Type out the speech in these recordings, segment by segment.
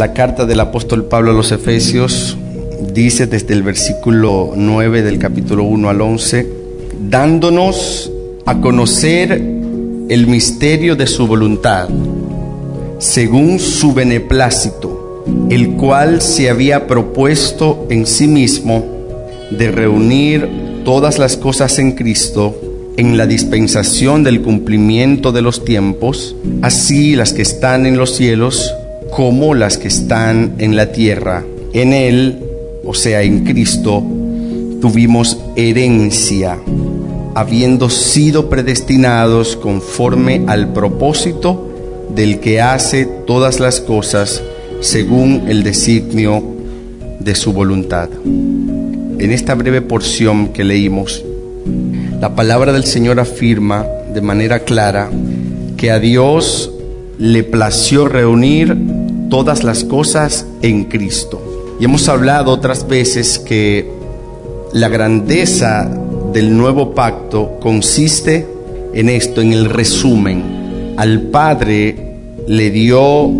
la carta del apóstol Pablo a los Efesios dice desde el versículo 9 del capítulo 1 al 11, dándonos a conocer el misterio de su voluntad, según su beneplácito, el cual se había propuesto en sí mismo de reunir todas las cosas en Cristo en la dispensación del cumplimiento de los tiempos, así las que están en los cielos como las que están en la tierra. En Él, o sea, en Cristo, tuvimos herencia, habiendo sido predestinados conforme al propósito del que hace todas las cosas según el designio de su voluntad. En esta breve porción que leímos, la palabra del Señor afirma de manera clara que a Dios le plació reunir todas las cosas en Cristo. Y hemos hablado otras veces que la grandeza del nuevo pacto consiste en esto, en el resumen. Al Padre le dio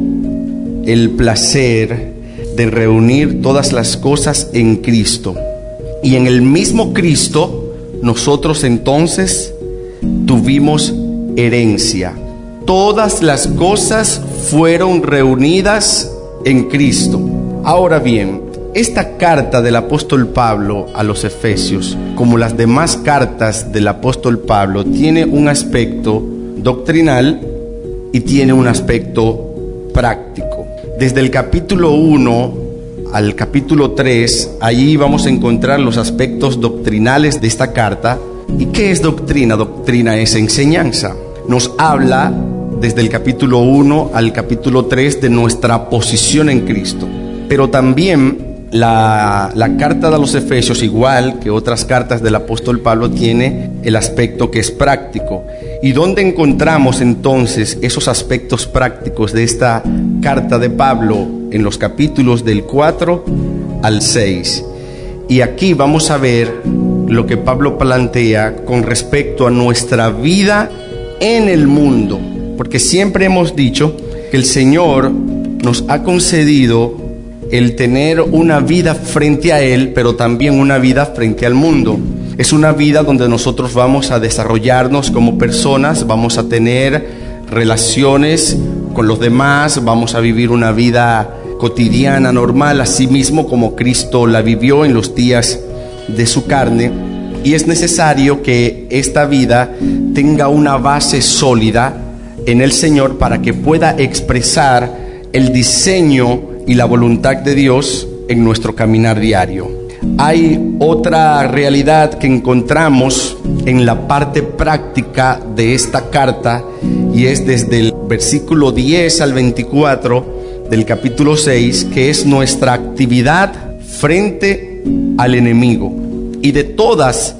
el placer de reunir todas las cosas en Cristo. Y en el mismo Cristo nosotros entonces tuvimos herencia. Todas las cosas fueron reunidas en Cristo. Ahora bien, esta carta del apóstol Pablo a los Efesios, como las demás cartas del apóstol Pablo, tiene un aspecto doctrinal y tiene un aspecto práctico. Desde el capítulo 1 al capítulo 3, allí vamos a encontrar los aspectos doctrinales de esta carta. ¿Y qué es doctrina? Doctrina es enseñanza. Nos habla desde el capítulo 1 al capítulo 3 de nuestra posición en Cristo. Pero también la, la, carta de los Efesios, igual que otras cartas del apóstol Pablo, tiene el aspecto que es práctico. ¿Y dónde encontramos entonces esos aspectos prácticos de esta carta de Pablo en los capítulos del 4 al 6. Y aquí vamos a ver lo que Pablo plantea con respecto a nuestra vida en el mundo. Porque siempre hemos dicho que el Señor nos ha concedido el tener una vida frente a Él, pero también una vida frente al mundo. Es una vida donde nosotros vamos a desarrollarnos como personas, vamos a tener relaciones con los demás, vamos a vivir una vida cotidiana, normal, así mismo como Cristo la vivió en los días de su carne. Y es necesario que esta vida tenga una base sólida en el Señor para que pueda expresar el diseño y la voluntad de Dios en nuestro caminar diario. Hay otra realidad que encontramos en la parte práctica de esta carta y es desde el versículo 10 al 24 del capítulo 6, que es nuestra actividad frente al enemigo. Y de todas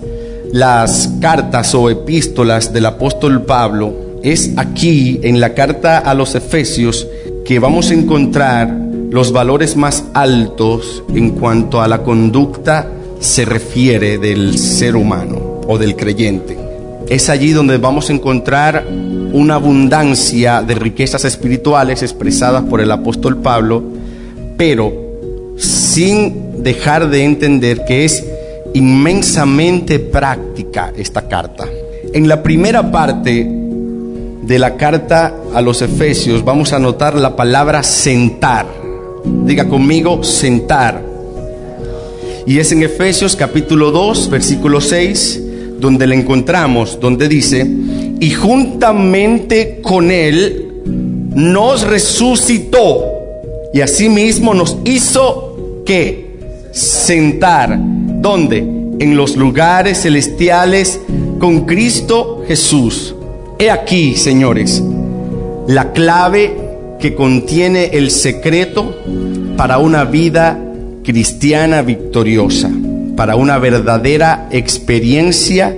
las cartas o epístolas del apóstol Pablo, es aquí en la carta a los Efesios que vamos a encontrar los valores más altos en cuanto a la conducta se refiere del ser humano o del creyente. Es allí donde vamos a encontrar una abundancia de riquezas espirituales expresadas por el apóstol Pablo, pero sin dejar de entender que es inmensamente práctica esta carta. En la primera parte de la carta a los Efesios vamos a notar la palabra sentar. Diga conmigo, sentar. Y es en Efesios capítulo 2, versículo 6, donde le encontramos, donde dice, y juntamente con él nos resucitó y asimismo nos hizo que sentar, ¿dónde? En los lugares celestiales con Cristo Jesús. He aquí, señores, la clave que contiene el secreto para una vida cristiana victoriosa, para una verdadera experiencia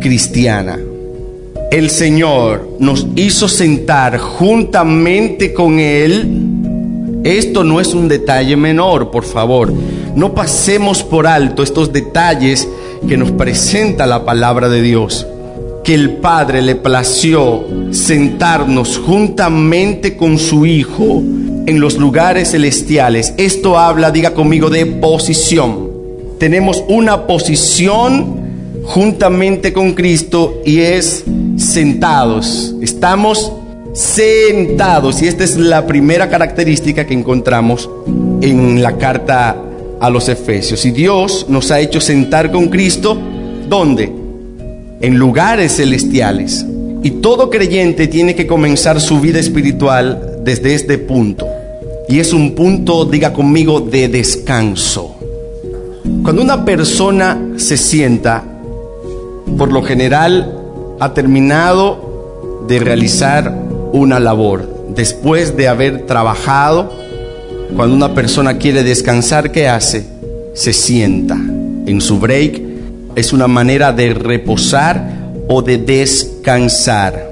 cristiana el Señor nos hizo sentar juntamente con Él, esto no es un detalle menor, por favor. No pasemos por alto estos detalles que nos presenta la palabra de Dios. Que el Padre le plació sentarnos juntamente con su Hijo en los lugares celestiales. Esto habla, diga conmigo, de posición. Tenemos una posición juntamente con Cristo y es sentados. Estamos sentados y esta es la primera característica que encontramos en la carta a los Efesios. Y Dios nos ha hecho sentar con Cristo, ¿dónde? En lugares celestiales. Y todo creyente tiene que comenzar su vida espiritual desde este punto. Y es un punto, diga conmigo, de descanso. Cuando una persona se sienta, por lo general ha terminado de realizar una labor. Después de haber trabajado, cuando una persona quiere descansar, ¿qué hace? Se sienta. En su break es una manera de reposar o de descansar.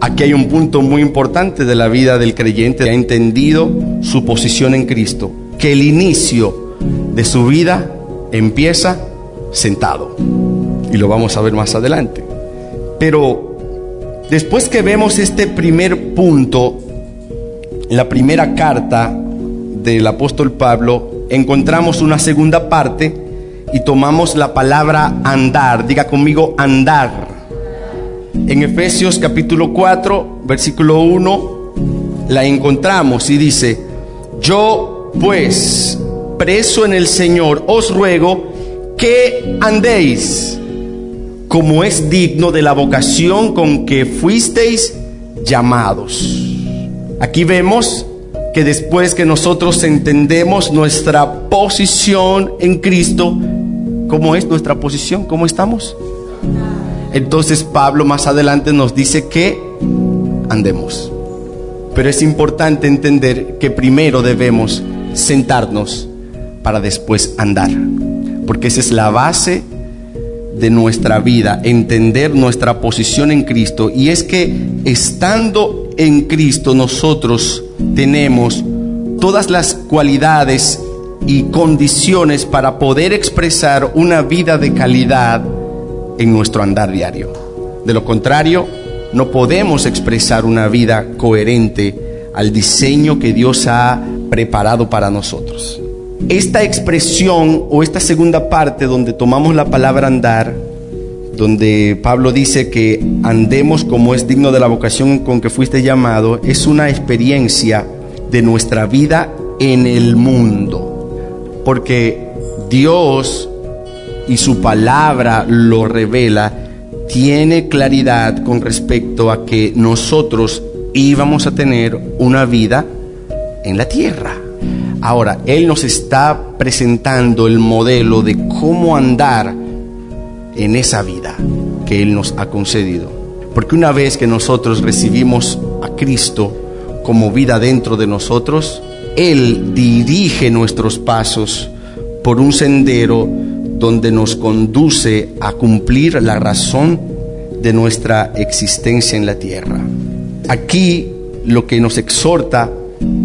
Aquí hay un punto muy importante de la vida del creyente, ha entendido su posición en Cristo, que el inicio de su vida empieza sentado. Y lo vamos a ver más adelante. Pero después que vemos este primer punto, la primera carta del apóstol Pablo, encontramos una segunda parte y tomamos la palabra andar. Diga conmigo andar. En Efesios capítulo 4, versículo 1, la encontramos y dice, yo pues, preso en el Señor, os ruego que andéis como es digno de la vocación con que fuisteis llamados. Aquí vemos que después que nosotros entendemos nuestra posición en Cristo, ¿cómo es nuestra posición? ¿Cómo estamos? Entonces Pablo más adelante nos dice que andemos. Pero es importante entender que primero debemos sentarnos para después andar. Porque esa es la base de nuestra vida, entender nuestra posición en Cristo. Y es que estando en Cristo nosotros tenemos todas las cualidades y condiciones para poder expresar una vida de calidad en nuestro andar diario. De lo contrario, no podemos expresar una vida coherente al diseño que Dios ha preparado para nosotros. Esta expresión o esta segunda parte donde tomamos la palabra andar, donde Pablo dice que andemos como es digno de la vocación con que fuiste llamado, es una experiencia de nuestra vida en el mundo. Porque Dios y su palabra lo revela, tiene claridad con respecto a que nosotros íbamos a tener una vida en la tierra. Ahora, Él nos está presentando el modelo de cómo andar en esa vida que Él nos ha concedido. Porque una vez que nosotros recibimos a Cristo como vida dentro de nosotros, Él dirige nuestros pasos por un sendero donde nos conduce a cumplir la razón de nuestra existencia en la tierra. Aquí lo que nos exhorta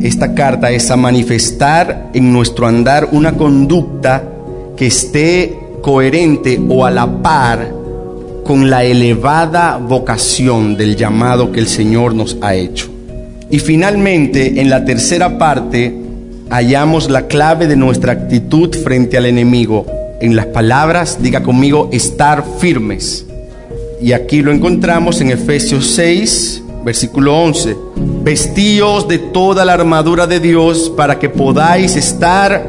esta carta es a manifestar en nuestro andar una conducta que esté coherente o a la par con la elevada vocación del llamado que el Señor nos ha hecho. Y finalmente, en la tercera parte, hallamos la clave de nuestra actitud frente al enemigo en las palabras, diga conmigo, estar firmes. Y aquí lo encontramos en Efesios 6, versículo 11. Vestíos de toda la armadura de Dios para que podáis estar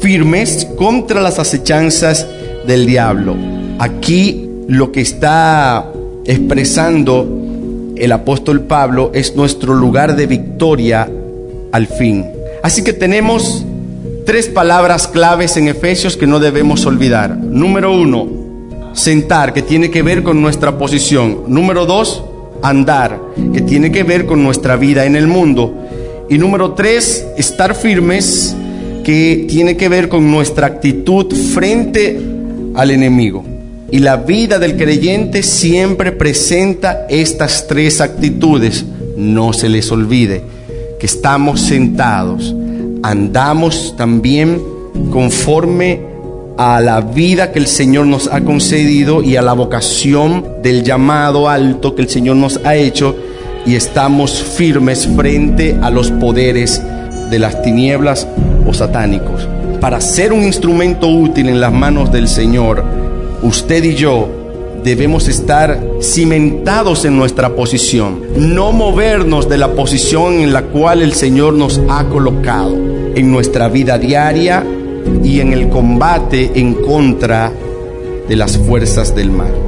firmes contra las acechanzas del diablo. Aquí lo que está expresando el apóstol Pablo es nuestro lugar de victoria al fin. Así que tenemos tres palabras claves en Efesios que no debemos olvidar. Número uno, sentar, que tiene que ver con nuestra posición. Número dos, andar, que tiene que ver con nuestra vida en el mundo. Y número tres, estar firmes, que tiene que ver con nuestra actitud frente al enemigo. Y la vida del creyente siempre presenta estas tres actitudes. No se les olvide que estamos sentados andamos también conforme a la vida que el Señor nos ha concedido y a la vocación del llamado alto que el Señor nos ha hecho y estamos firmes frente a los poderes de las tinieblas o satánicos. Para ser un instrumento útil en las manos del Señor, usted y yo debemos estar cimentados en nuestra posición, no movernos de la posición en la cual el Señor nos ha colocado en nuestra vida diaria y en el combate en contra de las fuerzas del mal.